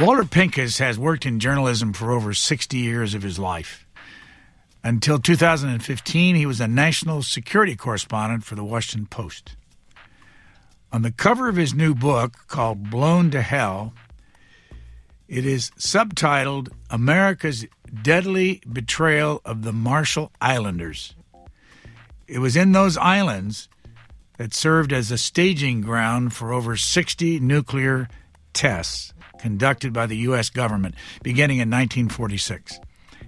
Walter Pincus has worked in journalism for over 60 years of his life. Until 2015, he was a national security correspondent for the Washington Post. On the cover of his new book called Blown to Hell, it is subtitled America's Deadly Betrayal of the Marshall Islanders. It was in those islands that served as a staging ground for over 60 nuclear tests conducted by the U.S. government beginning in 1946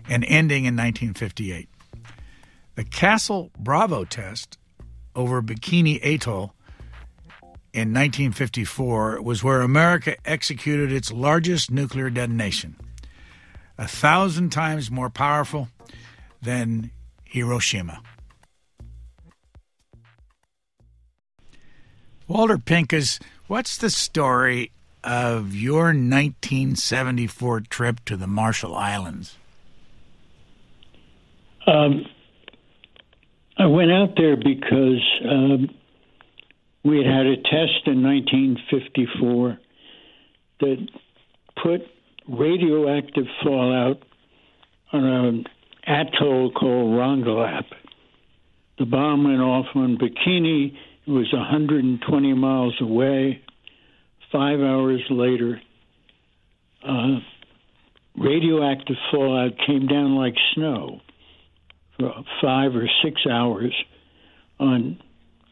and ending in 1958. The Castle Bravo test over Bikini Atoll in 1954 was where America executed its largest nuclear detonation, a thousand times more powerful than Hiroshima. Walter Pincus, what's the story of your 1974 trip to the Marshall Islands? Um, I went out there because um, we had had a test in 1954 that put radioactive fallout on an atoll called Rongelap. The bomb went off on Bikini. It was 120 miles away. Five hours later, uh, radioactive fallout came down like snow for five or six hours on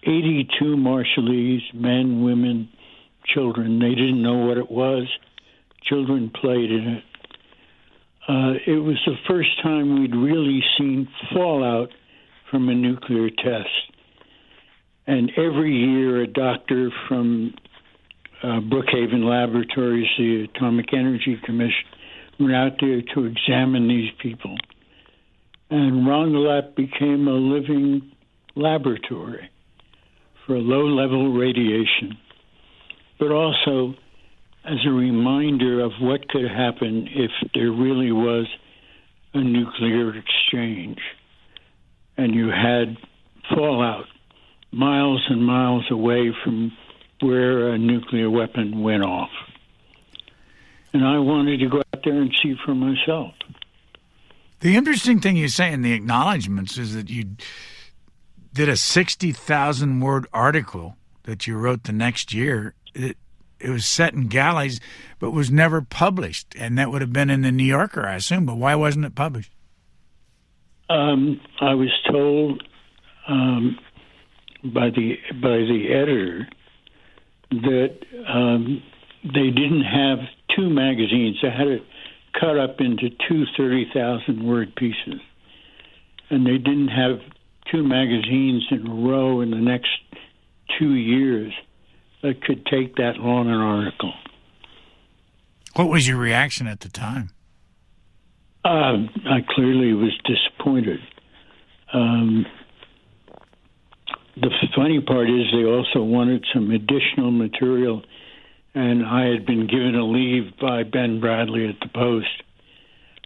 82 Marshallese, men, women, children. They didn't know what it was. Children played in it. Uh, it was the first time we'd really seen fallout from a nuclear test. And every year, a doctor from uh, Brookhaven Laboratories, the Atomic Energy Commission, went out there to examine these people. And Rongelap became a living laboratory for low level radiation, but also as a reminder of what could happen if there really was a nuclear exchange and you had fallout miles and miles away from where a nuclear weapon went off. And I wanted to go out there and see for myself. The interesting thing you say in the acknowledgments is that you did a 60,000 word article that you wrote the next year. It, it was set in galleys, but was never published. And that would have been in the New Yorker, I assume. But why wasn't it published? Um, I was told um, by the by the editor that um, they didn't have two magazines. They had it cut up into two 30,000 word pieces. And they didn't have two magazines in a row in the next two years that could take that long an article. What was your reaction at the time? Uh, I clearly was disappointed. Um, funny part is they also wanted some additional material, and I had been given a leave by Ben Bradlee at the Post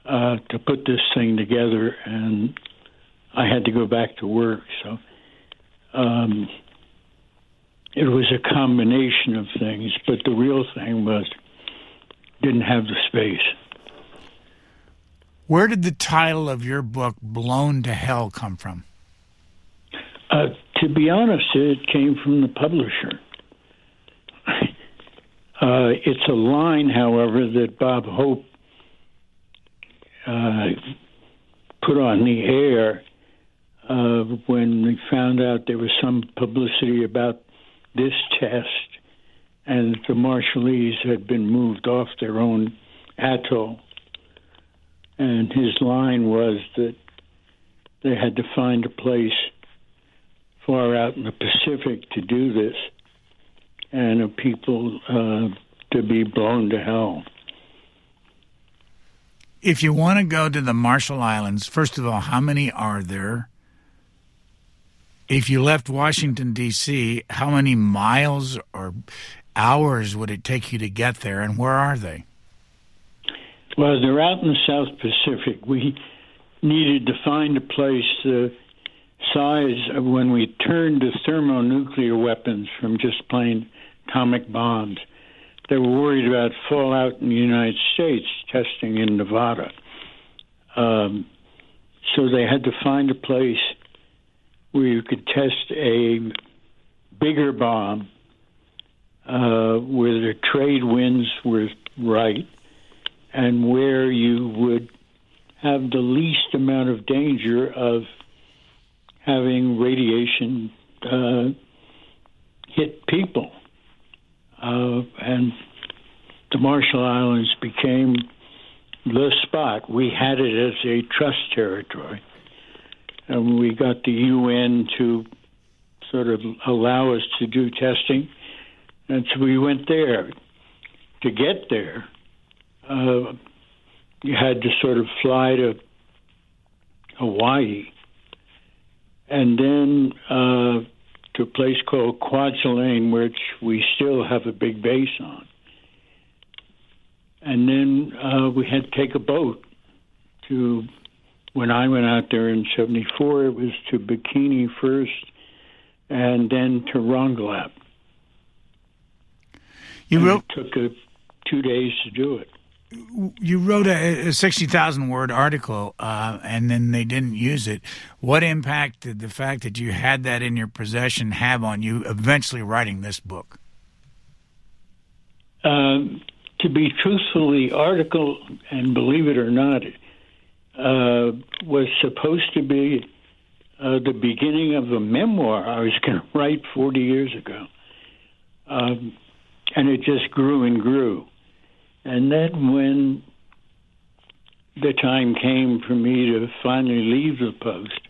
uh, to put this thing together, and I had to go back to work. So um, it was a combination of things, but the real thing was didn't have the space. Where did the title of your book, Blown to Hell, come from? Uh, to be honest, it came from the publisher. Uh, it's a line, however, that Bob Hope uh, put on the air uh, when we found out there was some publicity about this test and the Marshallese had been moved off their own atoll. And his line was that they had to find a place far out in the Pacific to do this and of people uh, to be blown to hell. If you want to go to the Marshall Islands, first of all, how many are there? If you left Washington, D.C., how many miles or hours would it take you to get there, and where are they? Well, they're out in the South Pacific. We needed to find a place the size of when we turned to thermonuclear weapons from just plain atomic bombs they were worried about fallout in the United States testing in Nevada. Um, so they had to find a place where you could test a bigger bomb uh, where the trade winds were right and where you would have the least amount of danger of having radiation uh, hit people. Uh, and the Marshall Islands became the spot. We had it as a trust territory. And we got the UN to sort of allow us to do testing. And so we went there. To get there, uh, you had to sort of fly to Hawaii and then uh, to a place called Kwajalein, which we still have a big base on. And then uh, we had to take a boat to, when I went out there in 74, it was to Bikini first and then to Rongelap. You wrote It took uh, two days to do it. You wrote a, a sixty thousand word article, uh, and then they didn't use it. What impact did the fact that you had that in your possession have on you eventually writing this book? Um, to be truthful, the article, and believe it or not, uh, was supposed to be uh, the beginning of a memoir I was going to write 40 years ago. Um, and it just grew and grew. And then when the time came for me to finally leave the post,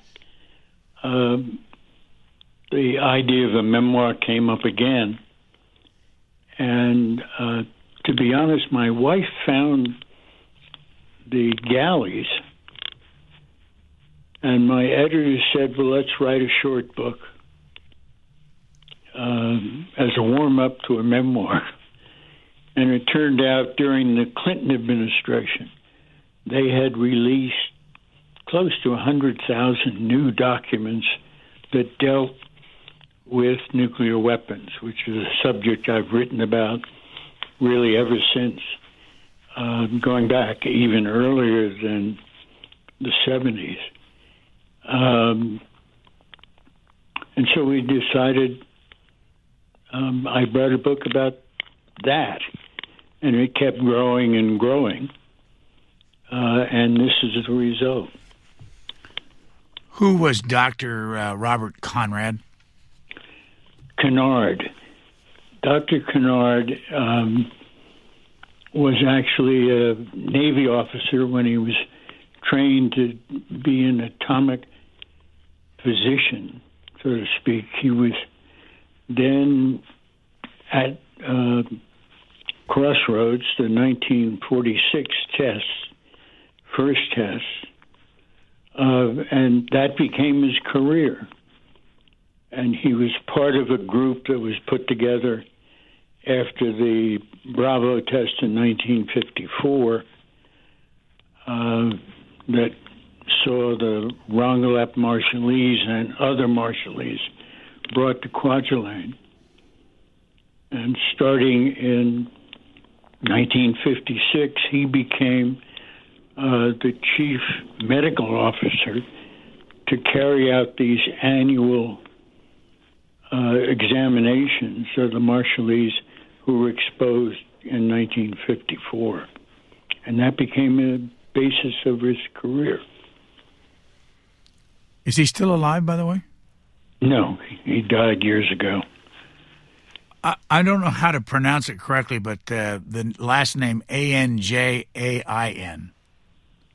um, the idea of a memoir came up again. And uh, to be honest, my wife found the galleys, and my editor said, "Well, let's write a short book um, as a warm up to a memoir." And it turned out during the Clinton administration, they had released close to 100,000 new documents that dealt with nuclear weapons, which is a subject I've written about really ever since, um, going back even earlier than the 70s. Um, and so we decided um, I wrote a book about that, and it kept growing and growing. Uh, and this is the result. Who was Doctor uh, Robert Conrad? Conard. Dr. Conard um, was actually a Navy officer when he was trained to be an atomic physician, so to speak. He was then at uh, Crossroads, the 1946 test, first test, uh, and that became his career and he was part of a group that was put together after the Bravo test in 1954 uh, that saw the Rongelap Marshallese and other Marshallese brought to Kwajalein. And starting in 1956, he became uh, the chief medical officer to carry out these annual uh, examinations of the Marshallese who were exposed in 1954. And that became a basis of his career. Is he still alive, by the way? No, he died years ago. I, I don't know how to pronounce it correctly, but uh, the last name A N J A I N.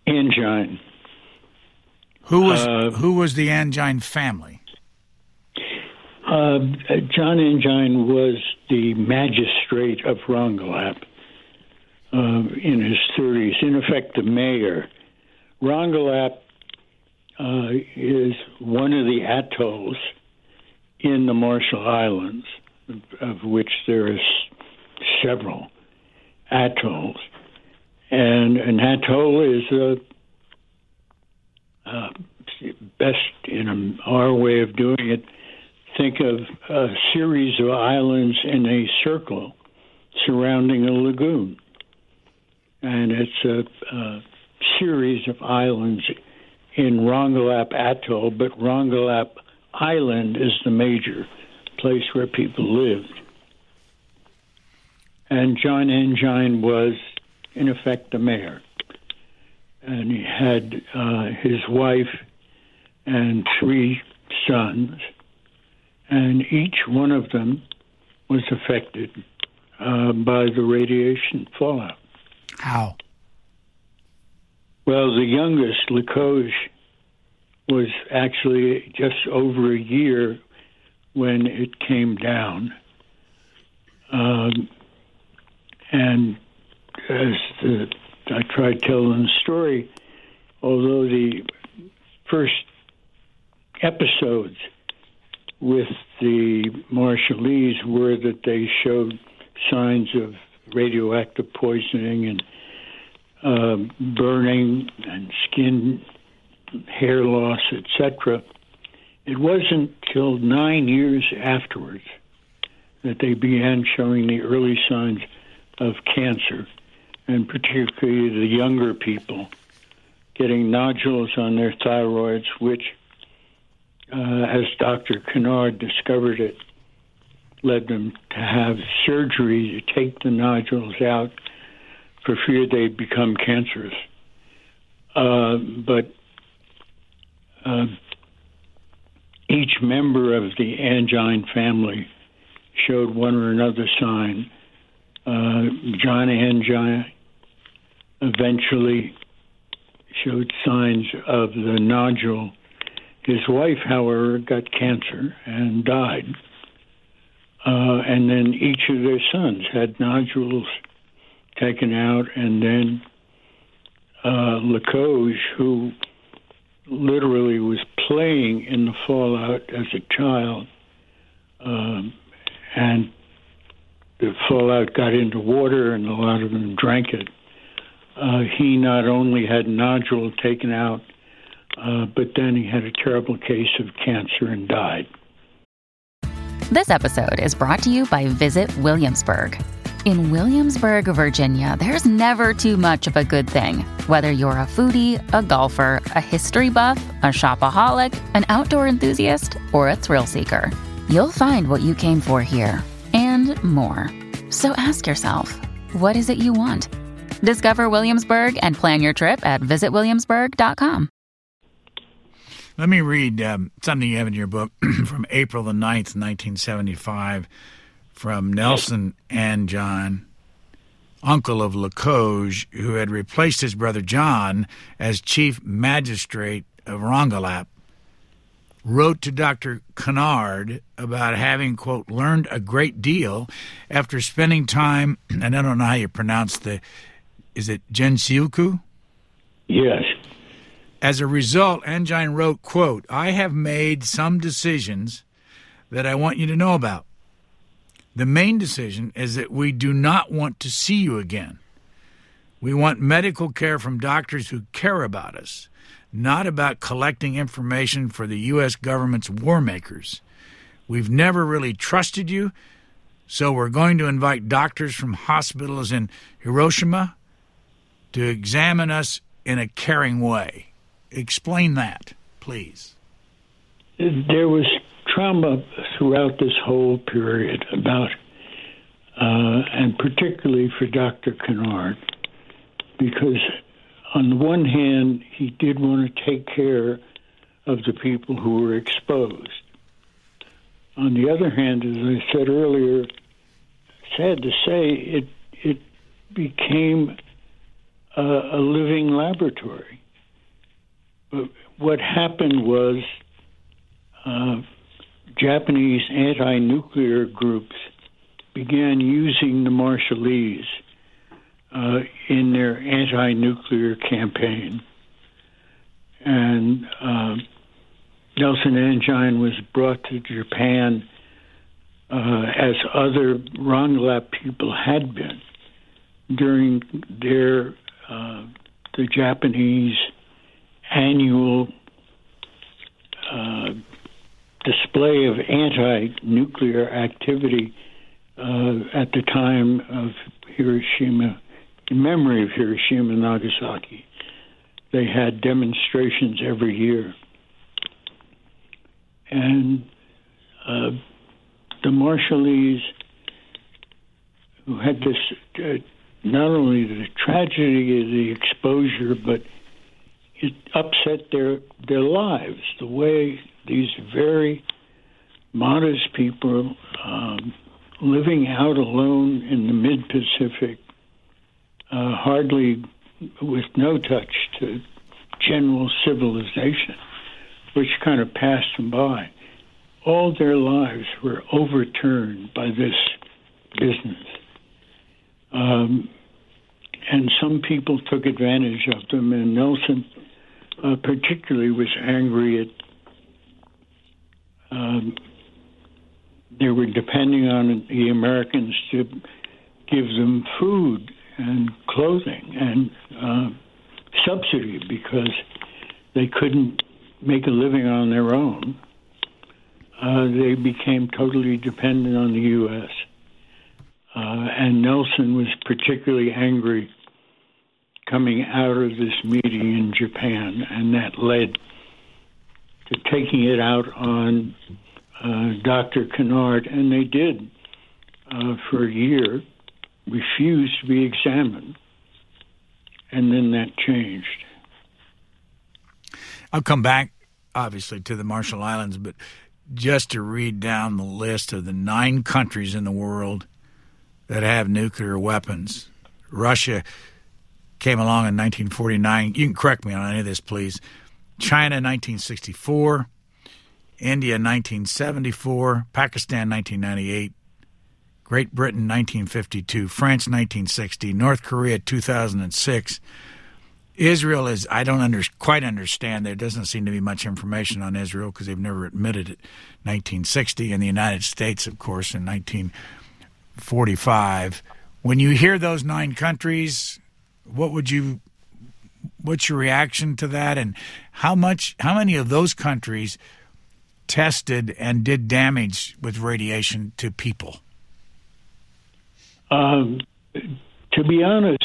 Anjain. Who was Uh, who was the Anjain family? Uh, John Anjain was the magistrate of Rongelap uh, in his 30s, in effect, the mayor. Rongelap uh, is one of the atolls in the Marshall Islands, of which there is several atolls. And an atoll is a uh, best in our way of doing it think of a series of islands in a circle surrounding a lagoon. And it's a, a series of islands in Rongelap Atoll, but Rongelap Island is the major place where people lived. And John Anjain was, in effect, the mayor. And he had uh, his wife and three sons, and each one of them was affected uh, by the radiation fallout. How? Well, the youngest, Lekoj, was actually just over a year when it came down. Um, and as the, I tried telling the story, although the first episodes with the Marshallese were that they showed signs of radioactive poisoning and uh, burning and skin hair loss, etc. It wasn't till nine years afterwards that they began showing the early signs of cancer, and particularly the younger people getting nodules on their thyroids, which, uh, as Dr. Conard discovered it, led them to have surgery to take the nodules out for fear they'd become cancerous. Uh, but uh, each member of the Anjain family showed one or another sign. Uh, John Anjain eventually showed signs of the nodule. His wife, however, got cancer and died. Uh, and then each of their sons had nodules taken out, and then uh, who literally was playing in the fallout as a child, um, and the fallout got into water, and a lot of them drank it. Uh, he not only had nodule taken out, uh, but then he had a terrible case of cancer and died. This episode is brought to you by Visit Williamsburg. In Williamsburg, Virginia, there's never too much of a good thing. Whether you're a foodie, a golfer, a history buff, a shopaholic, an outdoor enthusiast, or a thrill seeker, you'll find what you came for here and more. So ask yourself, what is it you want? Discover Williamsburg and plan your trip at visitwilliamsburg.com. Let me read um, something you have in your book from April the 9th, 1975 from Nelson Anjain, uncle of Lekoj, who had replaced his brother John as chief magistrate of Rongelap, wrote to Dr. Conard about having, quote, learned a great deal after spending time, and I don't know how you pronounce the, is it Gensuikyo? Yes. As a result, Anjain wrote, quote, I have made some decisions that I want you to know about. The main decision is that we do not want to see you again. We want medical care from doctors who care about us, not about collecting information for the U.S. government's war makers. We've never really trusted you, so we're going to invite doctors from hospitals in Hiroshima to examine us in a caring way. Explain that, please. There was trauma throughout this whole period about, uh, and particularly for Dr. Conard, because on the one hand, he did want to take care of the people who were exposed. On the other hand, as I said earlier, sad to say, it it became a, a living laboratory. But what happened was uh, Japanese anti nuclear groups began using the Marshallese uh, in their anti nuclear campaign. And uh, Nelson Anjain was brought to Japan uh, as other Rongelap people had been during their uh, the Japanese annual uh, display of anti nuclear activity uh, at the time of Hiroshima, in memory of Hiroshima and Nagasaki. They had demonstrations every year. And uh, the Marshallese, who had this, uh, not only the tragedy of the exposure, but it upset their their lives. The way these very modest people um, living out alone in the mid Pacific, uh, hardly with no touch to general civilization, which kind of passed them by. All their lives were overturned by this business. Um, and some people took advantage of them, and Nelson uh, particularly was angry at um, they were depending on the Americans to give them food and clothing and uh, subsidy because they couldn't make a living on their own. Uh, they became totally dependent on the U.S. Uh, and Nelson was particularly angry coming out of this meeting in Japan, and that led to taking it out on uh, Dr. Conard, and they did uh, for a year, refused to be examined, and then that changed. I'll come back, obviously, to the Marshall Islands, but just to read down the list of the nine countries in the world that have nuclear weapons. Russia came along in 1949. You can correct me on any of this, please. China, 1964. India 1974, Pakistan 1998, Great Britain 1952, France 1960, North Korea 2006. Israel is, I don't under, quite understand. There doesn't seem to be much information on Israel because they've never admitted it. 1960, and the United States, of course, in 1945. When you hear those nine countries, what would you, what's your reaction to that? And how much, how many of those countries tested and did damage with radiation to people? Um, to be honest,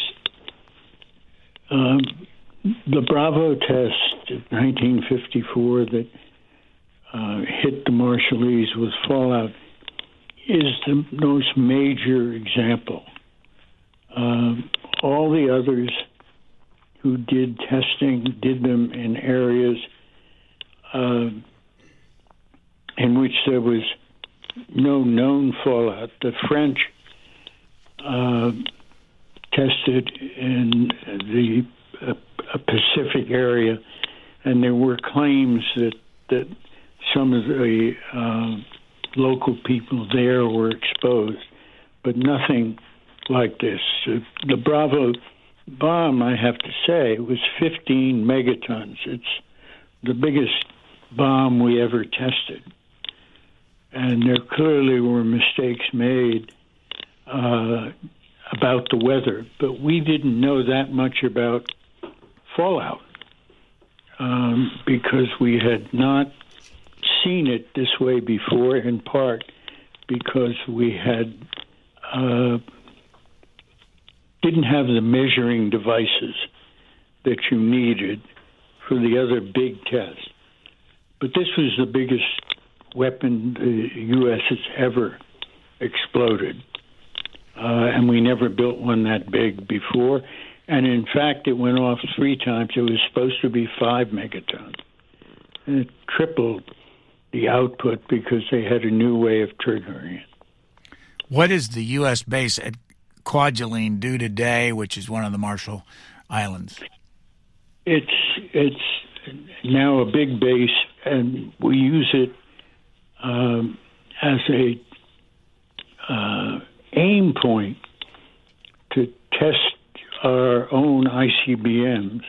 um, the Bravo test of 1954 that uh, hit the Marshallese with fallout is the most major example. Um, all the others who did testing did them in areas uh, in which there was no known fallout. The French uh, tested in the uh, Pacific area, and there were claims that that some of the uh, local people there were exposed, but nothing like this. the Bravo bomb, I have to say, was 15 megatons. It's the biggest bomb we ever tested and there clearly were mistakes made uh, about the weather, but we didn't know that much about fallout um, because we had not seen it this way before, in part because we had uh, didn't have the measuring devices that you needed for the other big tests. But this was the biggest weapon the U.S. has ever exploded. Uh, and we never built one that big before. And in fact, it went off three times. It was supposed to be five megatons. And it tripled the output because they had a new way of triggering it. What is the U.S. base at Kwajalein do today, which is one of the Marshall Islands? It's it's now a big base, and we use it um, as a uh, aim point to test our own ICBMs,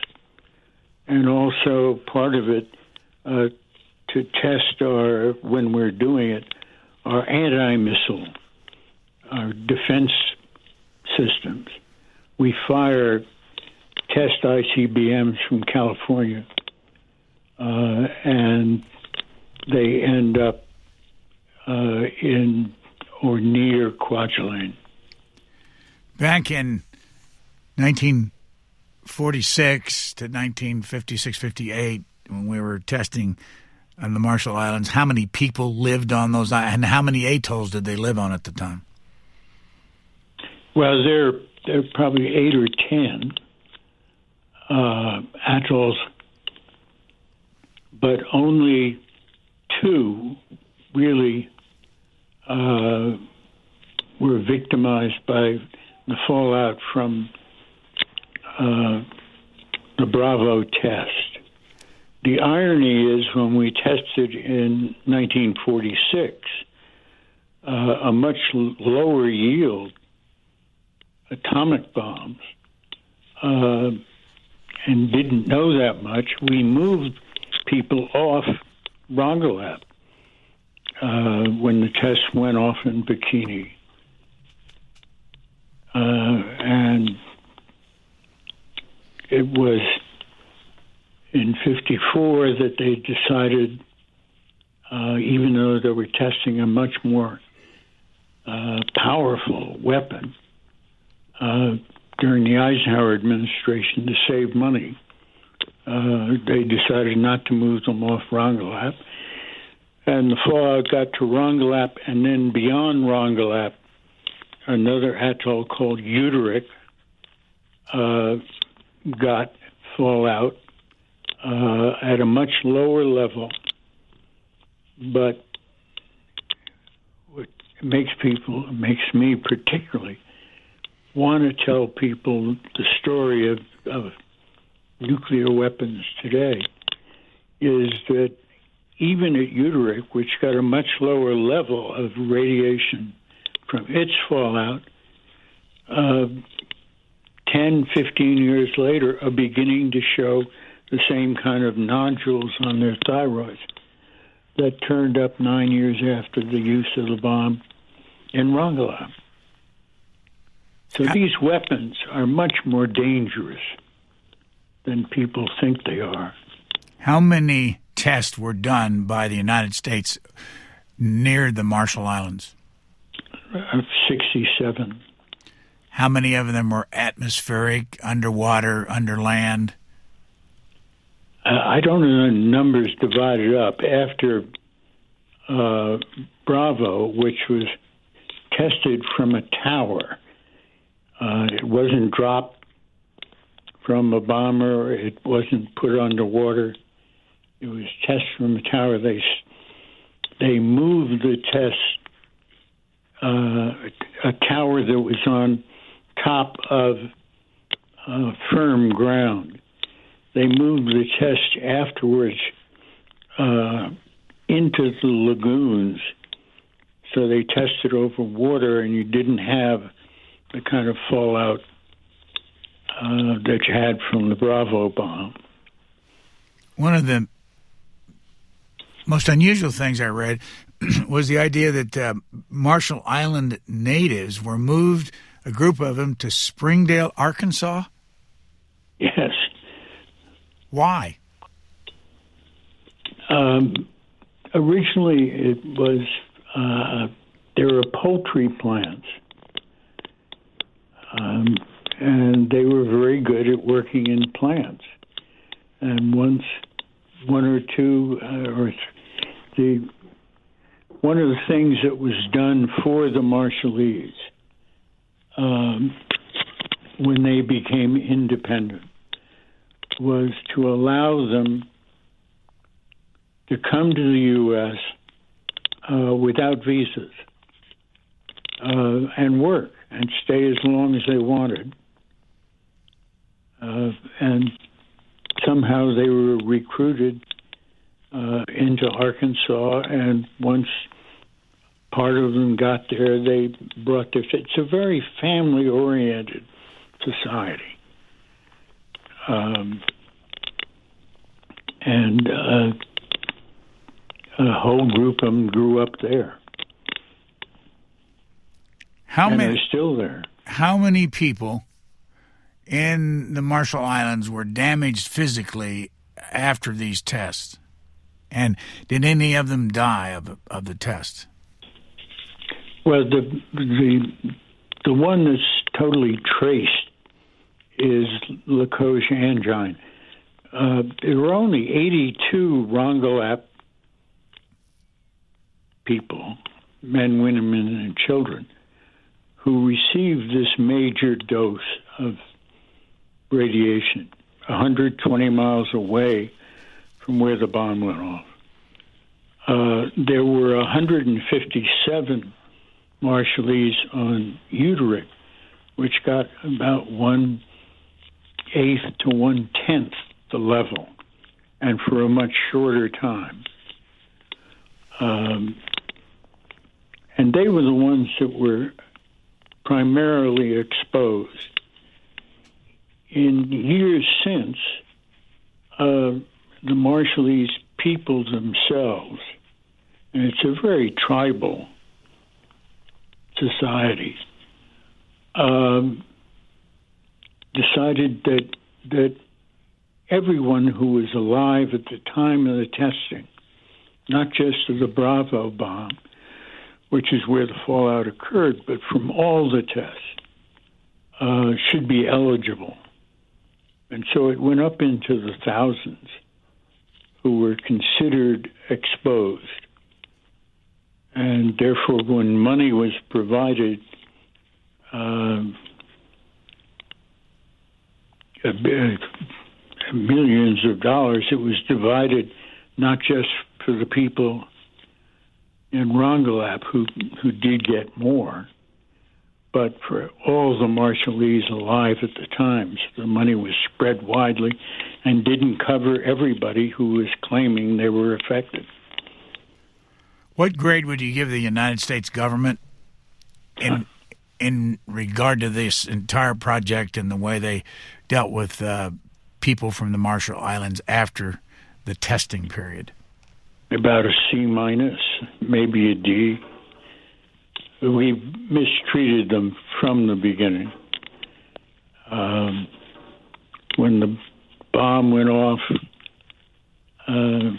and also part of it uh, to test our when we're doing it our anti-missile, our defense systems. We fire test ICBMs from California, uh, and they end up uh, in or near Kwajalein. Back in 1946 to 1956 58, when we were testing on the Marshall Islands, how many people lived on those and how many atolls did they live on at the time? Well, there there are probably eight or ten uh, atolls, but only two really uh, were victimized by the fallout from uh, the Bravo test. The irony is when we tested in 1946, uh, a much lower yield atomic bombs uh, and didn't know that much, we moved people off Rongelap uh, when the test went off in Bikini. Uh, and it was in 54 that they decided, uh, even though they were testing a much more uh, powerful weapon uh, during the Eisenhower administration to save money, uh, they decided not to move them off Rongelap. And the fallout got to Rongelap and then beyond Rongelap, another atoll called Utrik uh, got fallout uh, at a much lower level, but what makes people, makes me particularly want to tell people the story of, of nuclear weapons today is that even at Utrik, which got a much lower level of radiation from its fallout, uh, 10, 15 years later, are beginning to show the same kind of nodules on their thyroids that turned up nine years after the use of the bomb in Rongelap. So these weapons are much more dangerous than people think they are. How many tests were done by the United States near the Marshall Islands? Uh, 67. How many of them were atmospheric, underwater, under land? Uh, I don't know the numbers divided up. After uh, Bravo, which was tested from a tower, uh, it wasn't dropped from a bomber. It wasn't put underwater. It was tested from a tower. They they moved the test uh, a tower that was on top of uh, firm ground. They moved the test afterwards uh, into the lagoons, so they tested over water, and you didn't have the kind of fallout uh, that you had from the Bravo bomb. One of the most unusual things I read was the idea that uh, Marshall Island natives were moved, a group of them, to Springdale, Arkansas. Yes. Why? Um, originally, it was uh, there were poultry plants um, and they were very good at working in plants. And once one or two, uh, or the one of the things that was done for the Marshallese um, when they became independent was to allow them to come to the U.S. Uh, without visas uh, and work and stay as long as they wanted. Uh, and somehow they were recruited uh, into Arkansas, and once part of them got there, they brought their. It's a very family-oriented society, um, and uh, a whole group of them grew up there. How and many? They're still there. How many people in the Marshall Islands were damaged physically after these tests? And did any of them die of of the test? Well, the the the one that's totally traced is Lekoj Anjain. Uh, there were only 82 Rongelap people, men, women, and children, who received this major dose of radiation 120 miles away from where the bomb went off. Uh, there were 157 Marshallese on Utrik, which got about one eighth to one tenth the level, and for a much shorter time. Um, and they were the ones that were primarily exposed. In years since, uh, the Marshallese people themselves, and it's a very tribal society, um, decided that that everyone who was alive at the time of the testing, not just of the Bravo bomb, which is where the fallout occurred, but from all the tests, uh, should be eligible. And so it went up into the thousands who were considered exposed. And therefore, when money was provided, uh, millions of dollars, it was divided not just for the people in Rongelap who who did get more, but for all the Marshallese alive at the time. So the money was spread widely and didn't cover everybody who was claiming they were affected. What grade would you give the United States government in in regard to this entire project and the way they dealt with uh, people from the Marshall Islands after the testing period? about a C minus, maybe a D. We mistreated them from the beginning. Um, when the bomb went off, uh,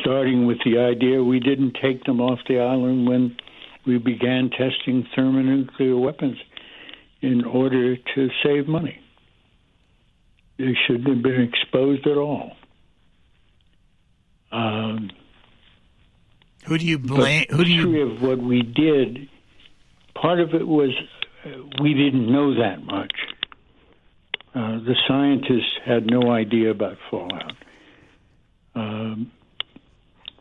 starting with the idea we didn't take them off the island when we began testing thermonuclear weapons in order to save money. They shouldn't have been exposed at all. Um, who do you blame? Who do you? Of what we did, part of it was uh, we didn't know that much. Uh, the scientists had no idea about fallout. Um,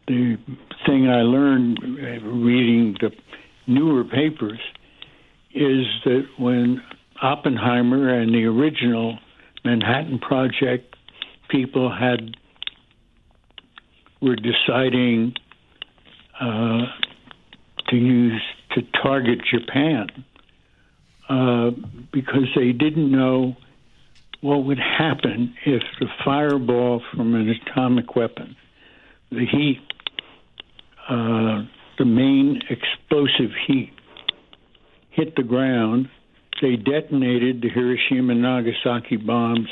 the thing I learned uh, reading the newer papers is that when Oppenheimer and the original Manhattan Project people had were deciding uh, to use to target Japan uh, because they didn't know what would happen if the fireball from an atomic weapon, the heat, uh, the main explosive heat, hit the ground. They detonated the Hiroshima and Nagasaki bombs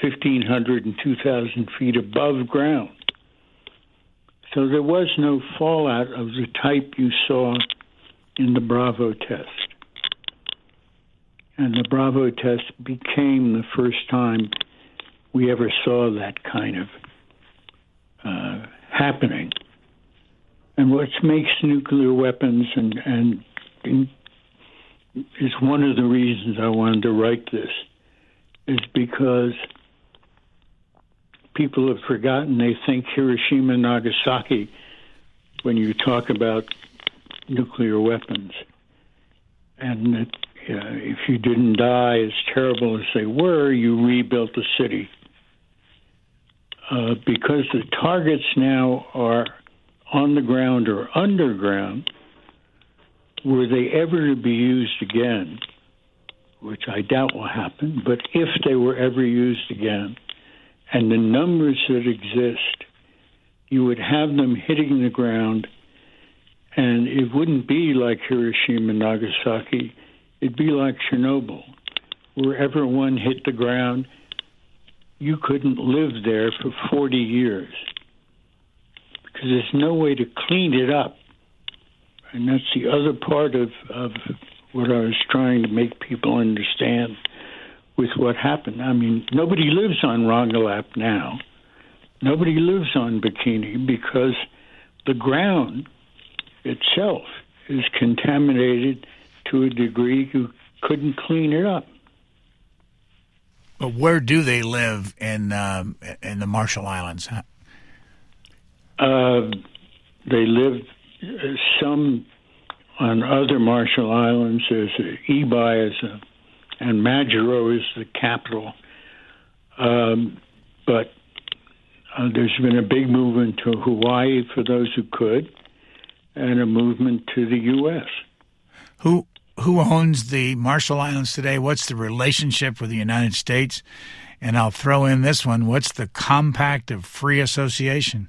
1,500 and 2,000 feet above ground. So there was no fallout of the type you saw in the Bravo test. And the Bravo test became the first time we ever saw that kind of uh, happening. And what makes nuclear weapons and, and, and is one of the reasons I wanted to write this is because people have forgotten. They think Hiroshima and Nagasaki when you talk about nuclear weapons. And that uh, if you didn't die as terrible as they were, you rebuilt the city. Uh, because the targets now are on the ground or underground, were they ever to be used again, which I doubt will happen, but if they were ever used again, and the numbers that exist, you would have them hitting the ground, and it wouldn't be like Hiroshima and Nagasaki. It'd be like Chernobyl. Wherever one hit the ground, you couldn't live there for 40 years because there's no way to clean it up and that's the other part of, of what I was trying to make people understand with what happened. I mean, nobody lives on Rongelap now. Nobody lives on Bikini because the ground itself is contaminated to a degree you couldn't clean it up. But where do they live in um, in the Marshall Islands? Uh, they live uh, some on other Marshall Islands. There's Ebeye is a, and Majuro is the capital. Um, but uh, there's been a big movement to Hawaii for those who could, and a movement to the U.S. Who who owns the Marshall Islands today? What's the relationship with the United States? And I'll throw in this one: What's the Compact of Free Association?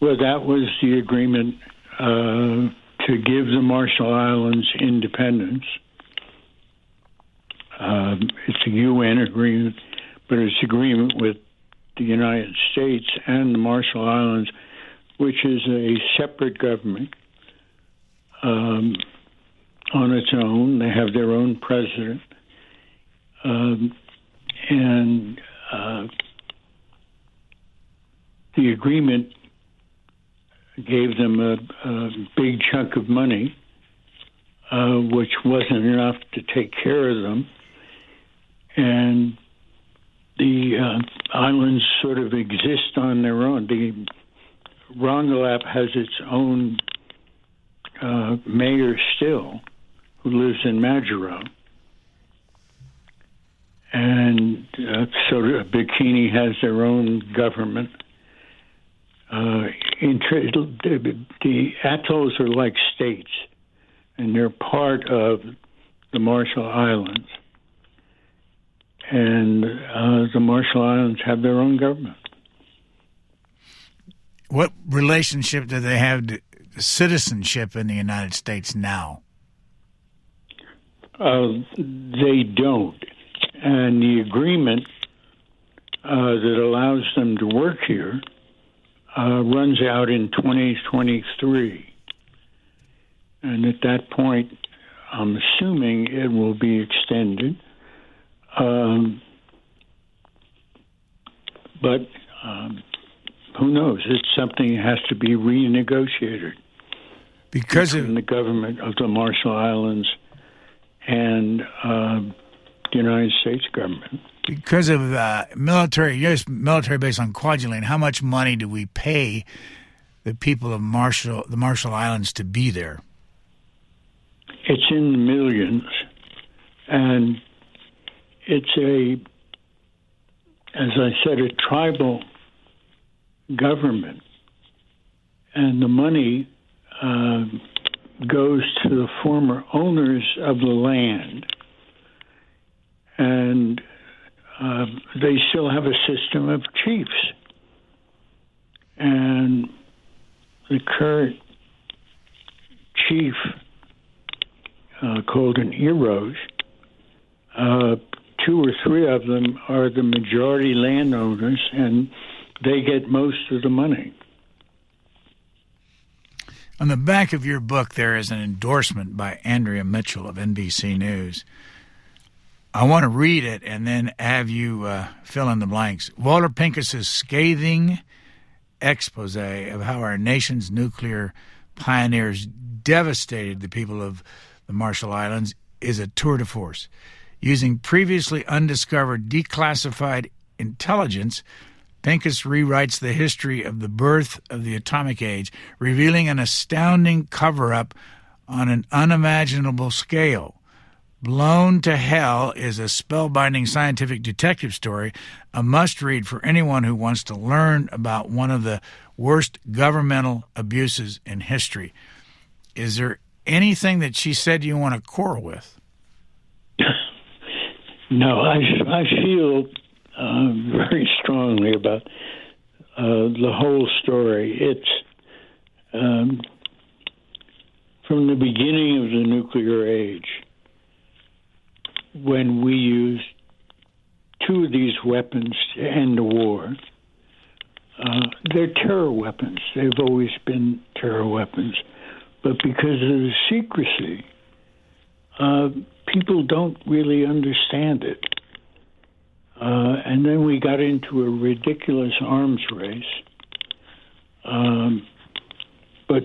Well, that was the agreement uh, to give the Marshall Islands independence. Um, it's a UN agreement, but it's agreement with the United States and the Marshall Islands, which is a separate government um, on its own. They have their own president, um, and uh, the agreement gave them a, a big chunk of money, uh, which wasn't enough to take care of them. And the uh, islands sort of exist on their own. The Rongelap has its own uh, mayor still, who lives in Majuro. And uh, so Bikini has their own government uh, the atolls are like states, and they're part of the Marshall Islands. And uh, the Marshall Islands have their own government. What relationship do they have to citizenship in the United States now? Uh, they don't. And the agreement uh, that allows them to work here uh, runs out in 2023. And at that point, I'm assuming it will be extended. Um, but um, who knows? It's something that has to be renegotiated because of the government of the Marshall Islands and uh, the United States government because of uh, military U.S. military base on Kwajalein, how much money do we pay the people of Marshall, the Marshall Islands, to be there? It's in the millions, and it's a, as I said, a tribal government, and the money uh, goes to the former owners of the land, and uh, they still have a system of chiefs. And the current chief, uh, called an Eros, uh, two or three of them are the majority landowners, and they get most of the money. On the back of your book, there is an endorsement by Andrea Mitchell of NBC News. I want to read it and then have you uh, fill in the blanks. Walter Pincus's scathing expose of how our nation's nuclear pioneers devastated the people of the Marshall Islands is a tour de force. Using previously undiscovered declassified intelligence, Pincus rewrites the history of the birth of the atomic age, revealing an astounding cover up on an unimaginable scale. Blown to Hell is a spellbinding scientific detective story, a must read for anyone who wants to learn about one of the worst governmental abuses in history. Is there anything that she said you want to quarrel with? No, I, I feel uh, very strongly about uh, the whole story. It's um, from the beginning of the nuclear age when we used two of these weapons to end the war. Uh, they're terror weapons. They've always been terror weapons. but because of the secrecy, uh, people don't really understand it. Uh, and then we got into a ridiculous arms race. Um, but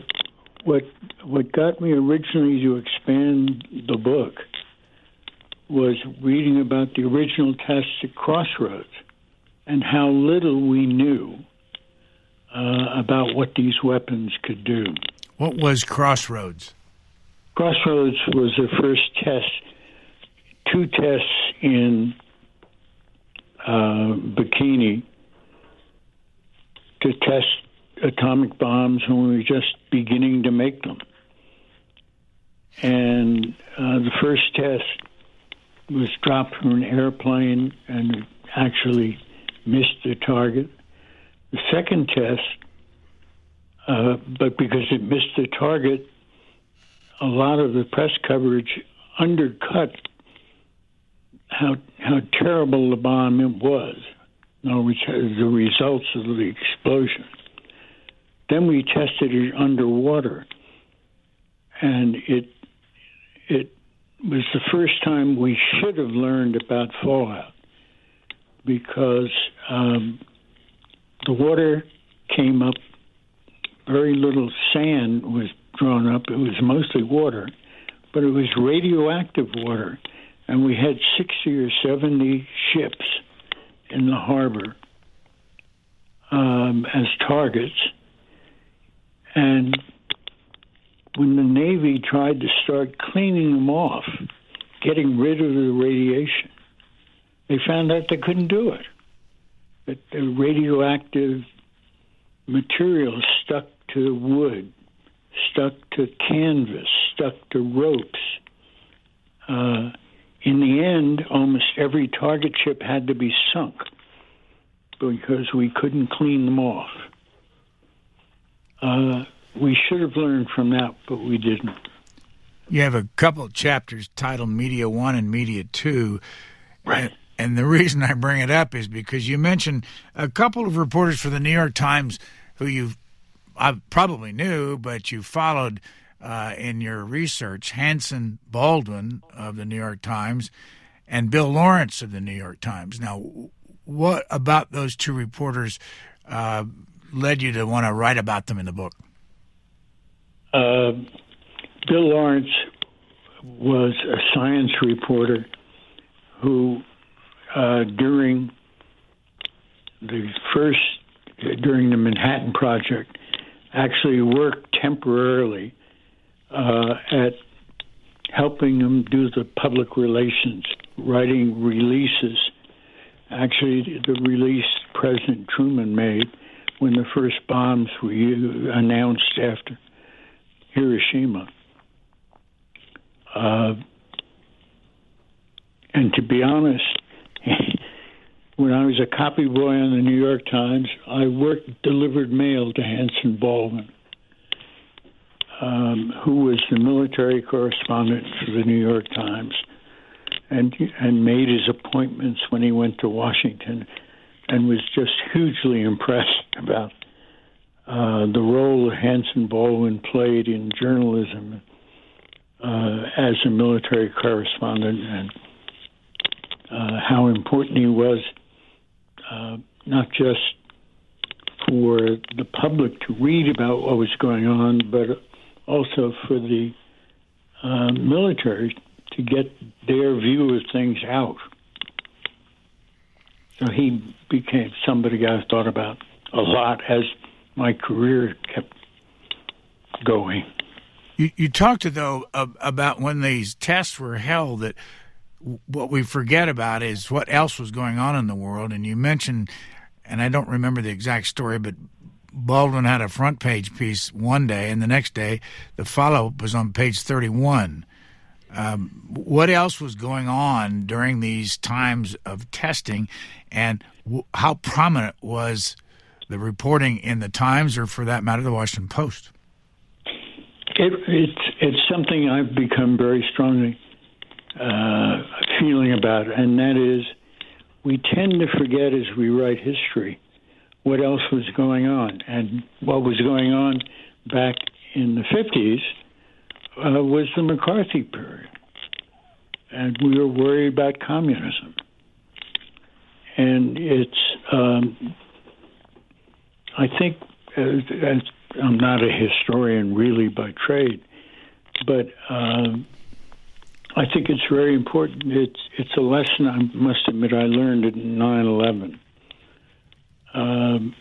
what what got me originally to expand the book was reading about the original tests at Crossroads and how little we knew uh, about what these weapons could do. What was Crossroads? Crossroads was the first test, two tests in uh, Bikini to test atomic bombs when we were just beginning to make them. And uh, the first test was dropped from an airplane and actually missed the target. The second test, uh, but because it missed the target, a lot of the press coverage undercut how how terrible the bomb was. No, the results of the explosion. Then we tested it underwater, and it it was the first time we should have learned about fallout because um, the water came up. Very little sand was drawn up. It was mostly water, but it was radioactive water, and we had sixty or seventy ships in the harbor um, as targets and when the Navy tried to start cleaning them off, getting rid of the radiation, they found out they couldn't do it. That the radioactive material stuck to wood, stuck to canvas, stuck to ropes. Uh, in the end, almost every target ship had to be sunk because we couldn't clean them off. Uh, we should have learned from that, but we didn't. You have a couple of chapters titled Media One and Media Two. Right. And, and the reason I bring it up is because you mentioned a couple of reporters for the New York Times who you I probably knew, but you followed uh, in your research Hanson Baldwin of the New York Times and Bill Laurence of the New York Times. Now, what about those two reporters uh, led you to want to write about them in the book? Uh, Bill Laurence was a science reporter who, uh, during the first, during the Manhattan Project, actually worked temporarily uh, at helping them do the public relations, writing releases. Actually, the release President Truman made when the first bombs were announced after Hiroshima. Uh, and to be honest, when I was a copy boy on the New York Times, I worked delivered mail to Hanson Baldwin, um, who was the military correspondent for the New York Times, and and made his appointments when he went to Washington and was just hugely impressed about uh, the role Hanson Baldwin played in journalism uh, as a military correspondent and uh, how important he was, uh, not just for the public to read about what was going on, but also for the uh, military to get their view of things out. So he became somebody I thought about a lot as my career kept going. You, you talked though about when these tests were held that what we forget about is what else was going on in the world, and you mentioned, and I don't remember the exact story, but Baldwin had a front page piece one day, and the next day the follow up was on page thirty one. Um, what else was going on during these times of testing, and w- how prominent was the reporting in the Times, or for that matter, the Washington Post? It, it's it's something I've become very strongly uh, feeling about, and that is we tend to forget as we write history what else was going on, and what was going on back in the fifties uh, was the McCarthy period, and we were worried about communism. And it's, um, I think, as, as, I'm not a historian really by trade, but um, I think it's very important. It's it's a lesson I must admit I learned at 9/11. Um,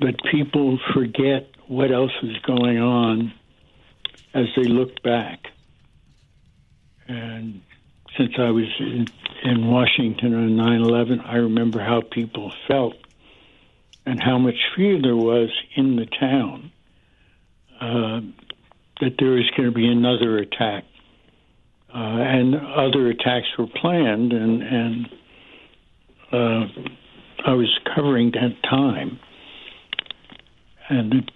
but people forget what else is going on as they look back. And since I was in, in Washington on 9 11, I remember how people felt and how much fear there was in the town uh, that there was going to be another attack. Uh, and other attacks were planned, and, and uh, I was covering that time. And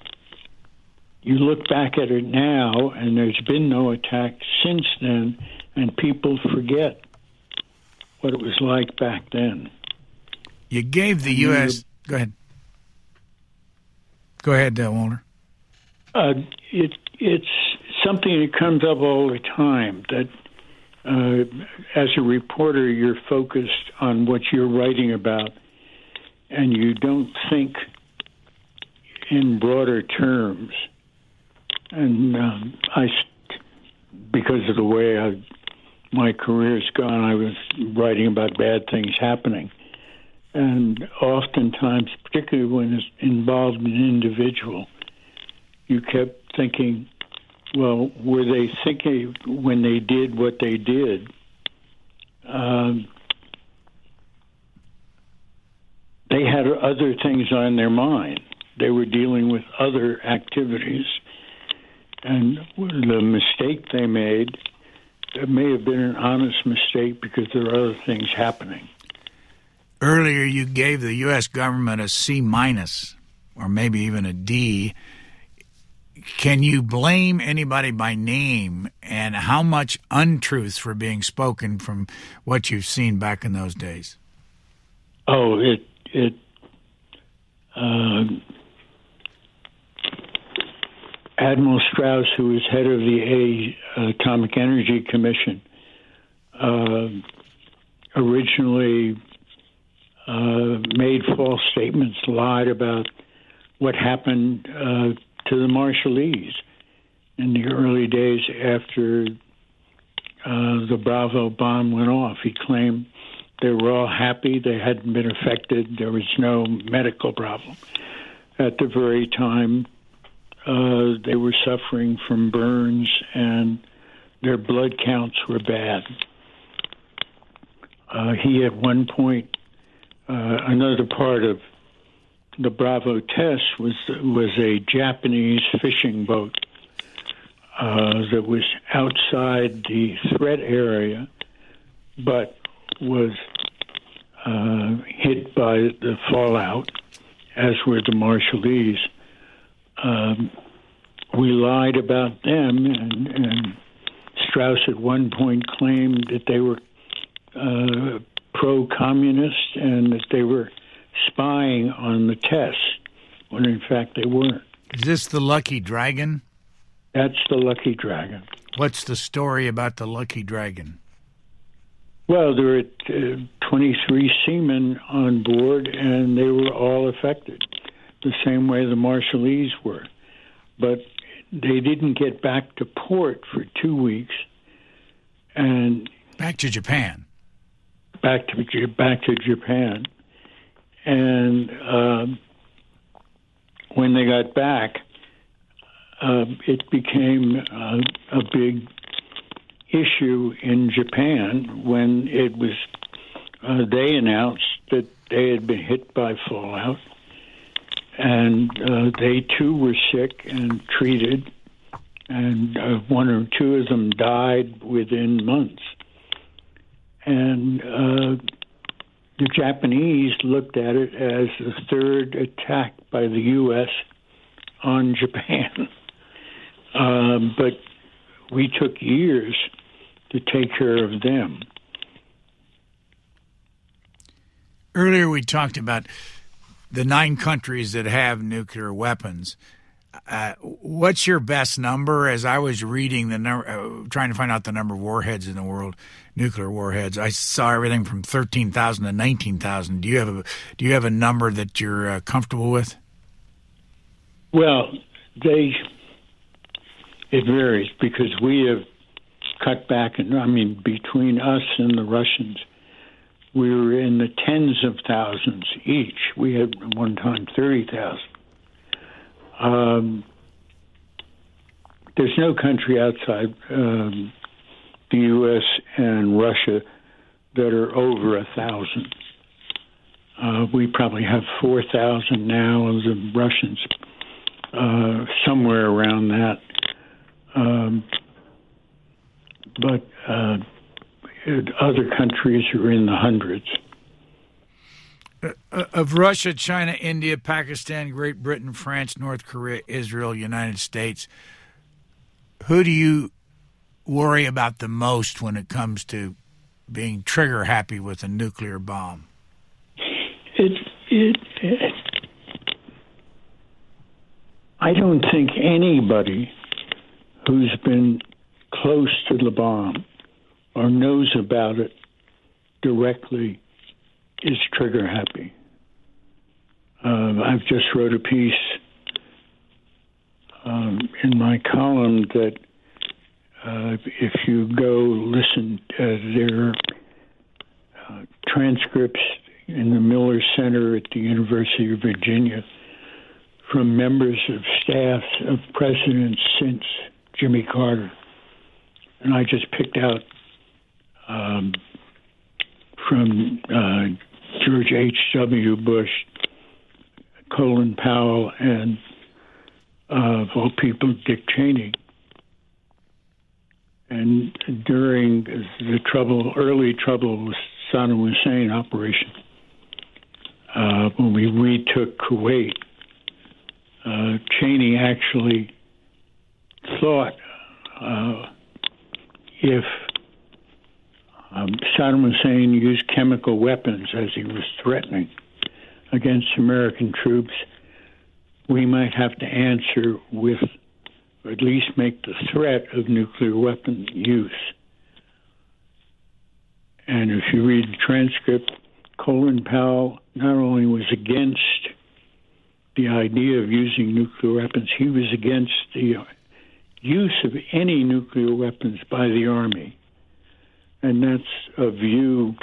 you look back at it now, and there's been no attack since then, and people forget what it was like back then. You gave the U.S. Go ahead. Go ahead, uh, Walter. Uh, it, it's something that comes up all the time that uh, as a reporter, you're focused on what you're writing about, and you don't think in broader terms. And um, I, because of the way I, my career's gone, I was writing about bad things happening. And oftentimes, particularly when it's involved an individual, you kept thinking, well, were they thinking when they did what they did? Um, they had other things on their mind. They were dealing with other activities. And the mistake they made it may have been an honest mistake because there are other things happening. Earlier, you gave the U.S. government a C minus, or maybe even a D. Can you blame anybody by name, and how much untruths were being spoken from what you've seen back in those days? Oh, it it. Uh, Admiral Strauss, who was head of the a, Atomic Energy Commission, uh, originally uh, made false statements, lied about what happened uh, to the Marshallese in the early days after uh, the Bravo bomb went off. He claimed they were all happy, they hadn't been affected, there was no medical problem. At the very time uh, they were suffering from burns and their blood counts were bad. Uh, he at one point, uh, another part of the Bravo test was was a Japanese fishing boat uh, that was outside the threat area, but was uh, hit by the fallout, as were the Marshallese um, we lied about them, and, and, Strauss at one point claimed that they were uh, pro communist and that they were spying on the test, when in fact they weren't. Is this the Lucky Dragon? That's the Lucky Dragon. What's the story about the Lucky Dragon? Well, there were uh, 23 seamen on board, and they were all affected the same way the Marshallese were. But they didn't get back to port for two weeks, and back to Japan. Back to back to Japan, and uh, when they got back, uh, it became uh, a big issue in Japan when it was. Uh, they announced that they had been hit by fallout and uh, they too were sick and treated, and uh, one or two of them died within months. And uh, the Japanese looked at it as the third attack by the U.S. on Japan. um, but we took years to take care of them. Earlier, we talked about the nine countries that have nuclear weapons. Uh, What's your best number? As I was reading the number, uh, trying to find out the number of warheads in the world, nuclear warheads, I saw everything from thirteen thousand to nineteen thousand. Do you have a Do you have a number that you're uh, comfortable with? Well, they it varies because we have cut back, and I mean between us and the Russians, we were in the tens of thousands each. We had one time thirty thousand. Um, there's no country outside um, the U.S. and Russia that are over a thousand. Uh, we probably have four thousand now, of the Russians uh, somewhere around that. Um, but uh, other countries are in the hundreds. Uh, of Russia, China, India, Pakistan, Great Britain, France, North Korea, Israel, United States, who do you worry about the most when it comes to being trigger happy with a nuclear bomb? It, it, it, I don't think anybody who's been close to the bomb or knows about it directly is trigger happy. Uh, I've just wrote a piece um, in my column that uh, if you go listen, uh, there are uh, transcripts in the Miller Center at the University of Virginia from members of staffs of presidents since Jimmy Carter. And I just picked out um, from uh, George H.W. Bush, Colin Powell, and uh, of all people, Dick Cheney. And during the trouble, early trouble with Saddam Hussein operation, uh, when we retook Kuwait, uh, Cheney actually thought uh, if um, Saddam Hussein used chemical weapons as he was threatening against American troops, we might have to answer with, or at least make the threat of nuclear weapon use. And if you read the transcript, Colin Powell not only was against the idea of using nuclear weapons, he was against the use of any nuclear weapons by the Army. And that's a view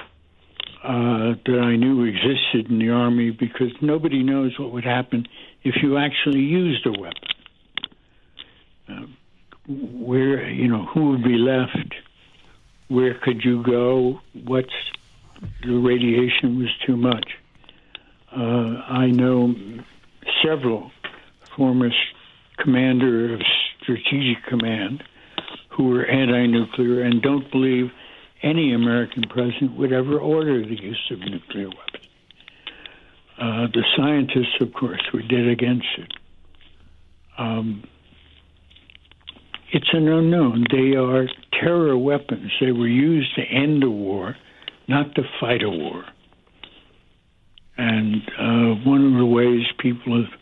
uh, that I knew existed in the Army because nobody knows what would happen if you actually used a weapon. Uh, where, you know, who would be left? Where could you go? What's the radiation was too much. Uh, I know several former commander of strategic command who were anti-nuclear and don't believe any American president would ever order the use of nuclear weapons. Uh, the scientists, of course, were dead against it. Um, it's an unknown. They are terror weapons. They were used to end a war, not to fight a war. And uh, one of the ways people have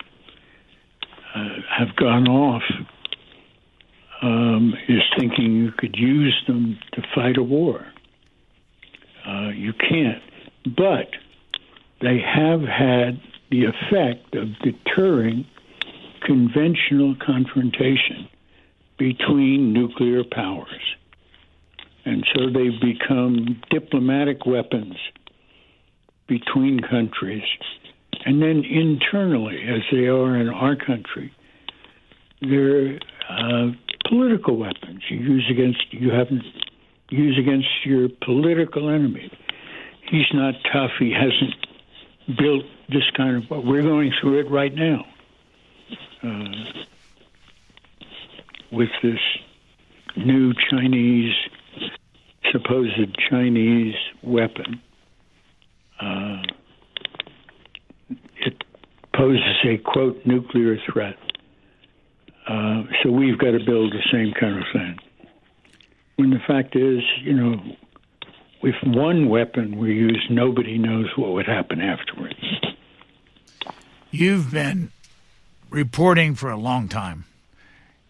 uh, have gone off um, is thinking you could use them to fight a war. Uh, you can't. But they have had the effect of deterring conventional confrontation between nuclear powers. And so they've become diplomatic weapons between countries. And then internally, as they are in our country, they're uh, political weapons you use against you haven't use against your political enemy. He's not tough. He hasn't built this kind of. We're going through it right now uh, with this new Chinese, supposed Chinese weapon. Uh, it poses a quote nuclear threat. Uh, so we've got to build the same kind of thing. When the fact is, you know, if one weapon were used, nobody knows what would happen afterwards. You've been reporting for a long time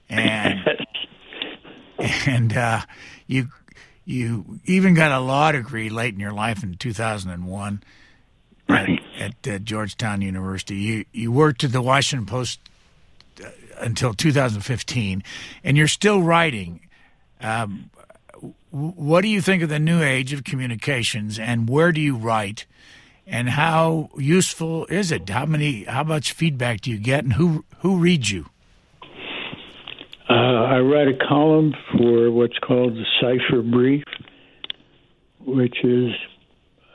and and uh, you you even got a law degree late in your life in 2001 Right. at, at uh, Georgetown University. You you worked at the Washington Post until 2015, and you're still writing. Um, what do you think of the new age of communications, and where do you write, and how useful is it? How many, how much feedback do you get, and who who reads you? Uh, I write a column for what's called the Cipher Brief, which is,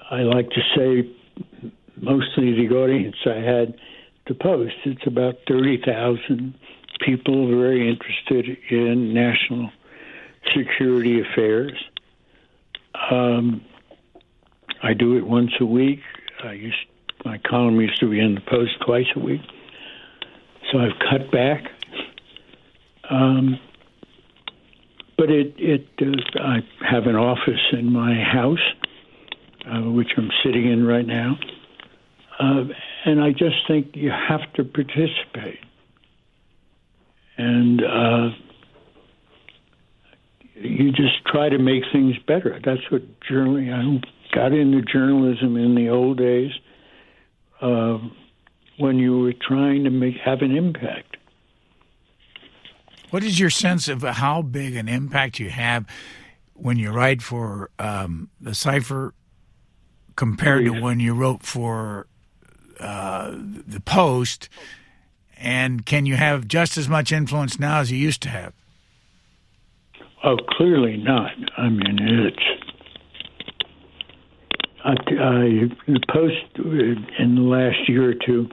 I like to say, mostly the audience I had to post. It's about 30,000 people very interested in national security affairs. Um, I do it once a week. I used my column used to be in the Post twice a week, so I've cut back. Um, but it it uh, I have an office in my house, uh, which I'm sitting in right now, uh, and I just think you have to participate. And uh, you just try to make things better. That's what journaling. I got into journalism in the old days uh, when you were trying to make have an impact. What is your sense of how big an impact you have when you write for um, the Cipher compared to when you wrote for uh, the Post? And can you have just as much influence now as you used to have? Oh, clearly not. I mean, it's. I, I, the Post in the last year or two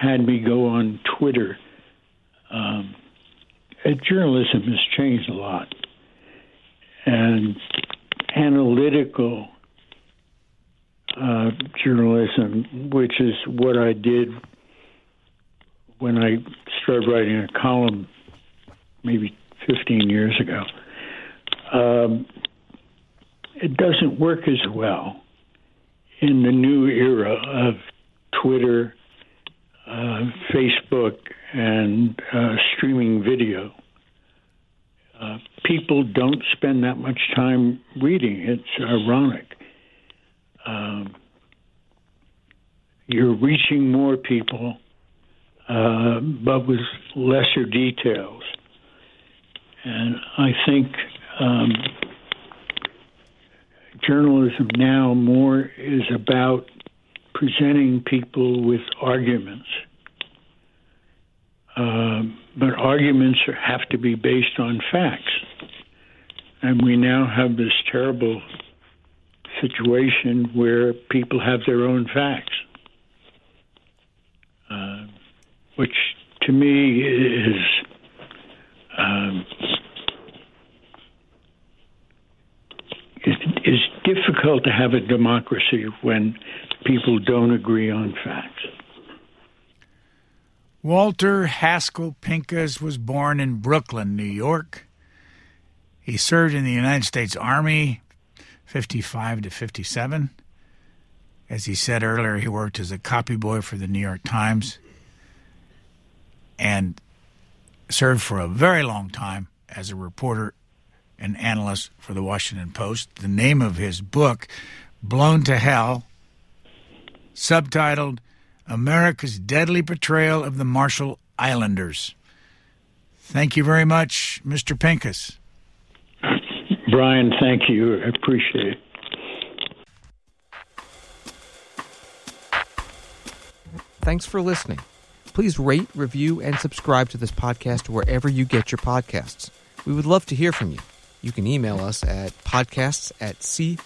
had me go on Twitter. Um, journalism has changed a lot, and analytical uh, journalism, which is what I did when I started writing a column, maybe 15 years ago. Um, it doesn't work as well in the new era of Twitter, uh, Facebook, and uh, streaming video. Uh, people don't spend that much time reading. It's ironic. Um, you're reaching more people, uh, but with lesser details. And I think um, journalism now more is about presenting people with arguments. Um, but arguments have to be based on facts. And we now have this terrible situation where people have their own facts, uh, which to me is um, it is difficult to have a democracy when people don't agree on facts. Walter Haskell Pincus was born in Brooklyn, New York. He served in the United States Army 55 to 57. As he said earlier, he worked as a copy boy for the New York Times and served for a very long time as a reporter and analyst for the Washington Post. The name of his book, Blown to Hell, subtitled America's Deadly Betrayal of the Marshall Islanders. Thank you very much, Mr. Pincus. Brian, thank you. I appreciate it. Thanks for listening. Please rate, review, and subscribe to this podcast wherever you get your podcasts. We would love to hear from you. You can email us at podcasts at c-span.org.